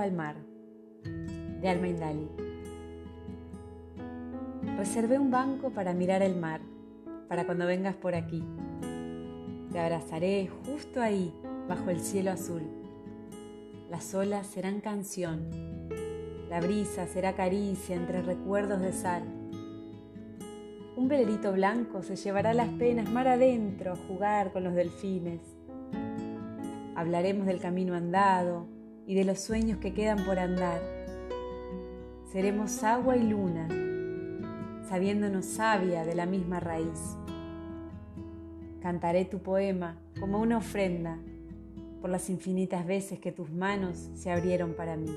al mar, de Alma Indali. Reservé un banco para mirar el mar, para cuando vengas por aquí. Te abrazaré justo ahí, bajo el cielo azul. Las olas serán canción, la brisa será caricia entre recuerdos de sal. Un velerito blanco se llevará las penas mar adentro a jugar con los delfines. Hablaremos del camino andado y de los sueños que quedan por andar. Seremos agua y luna, sabiéndonos sabia de la misma raíz. Cantaré tu poema como una ofrenda por las infinitas veces que tus manos se abrieron para mí.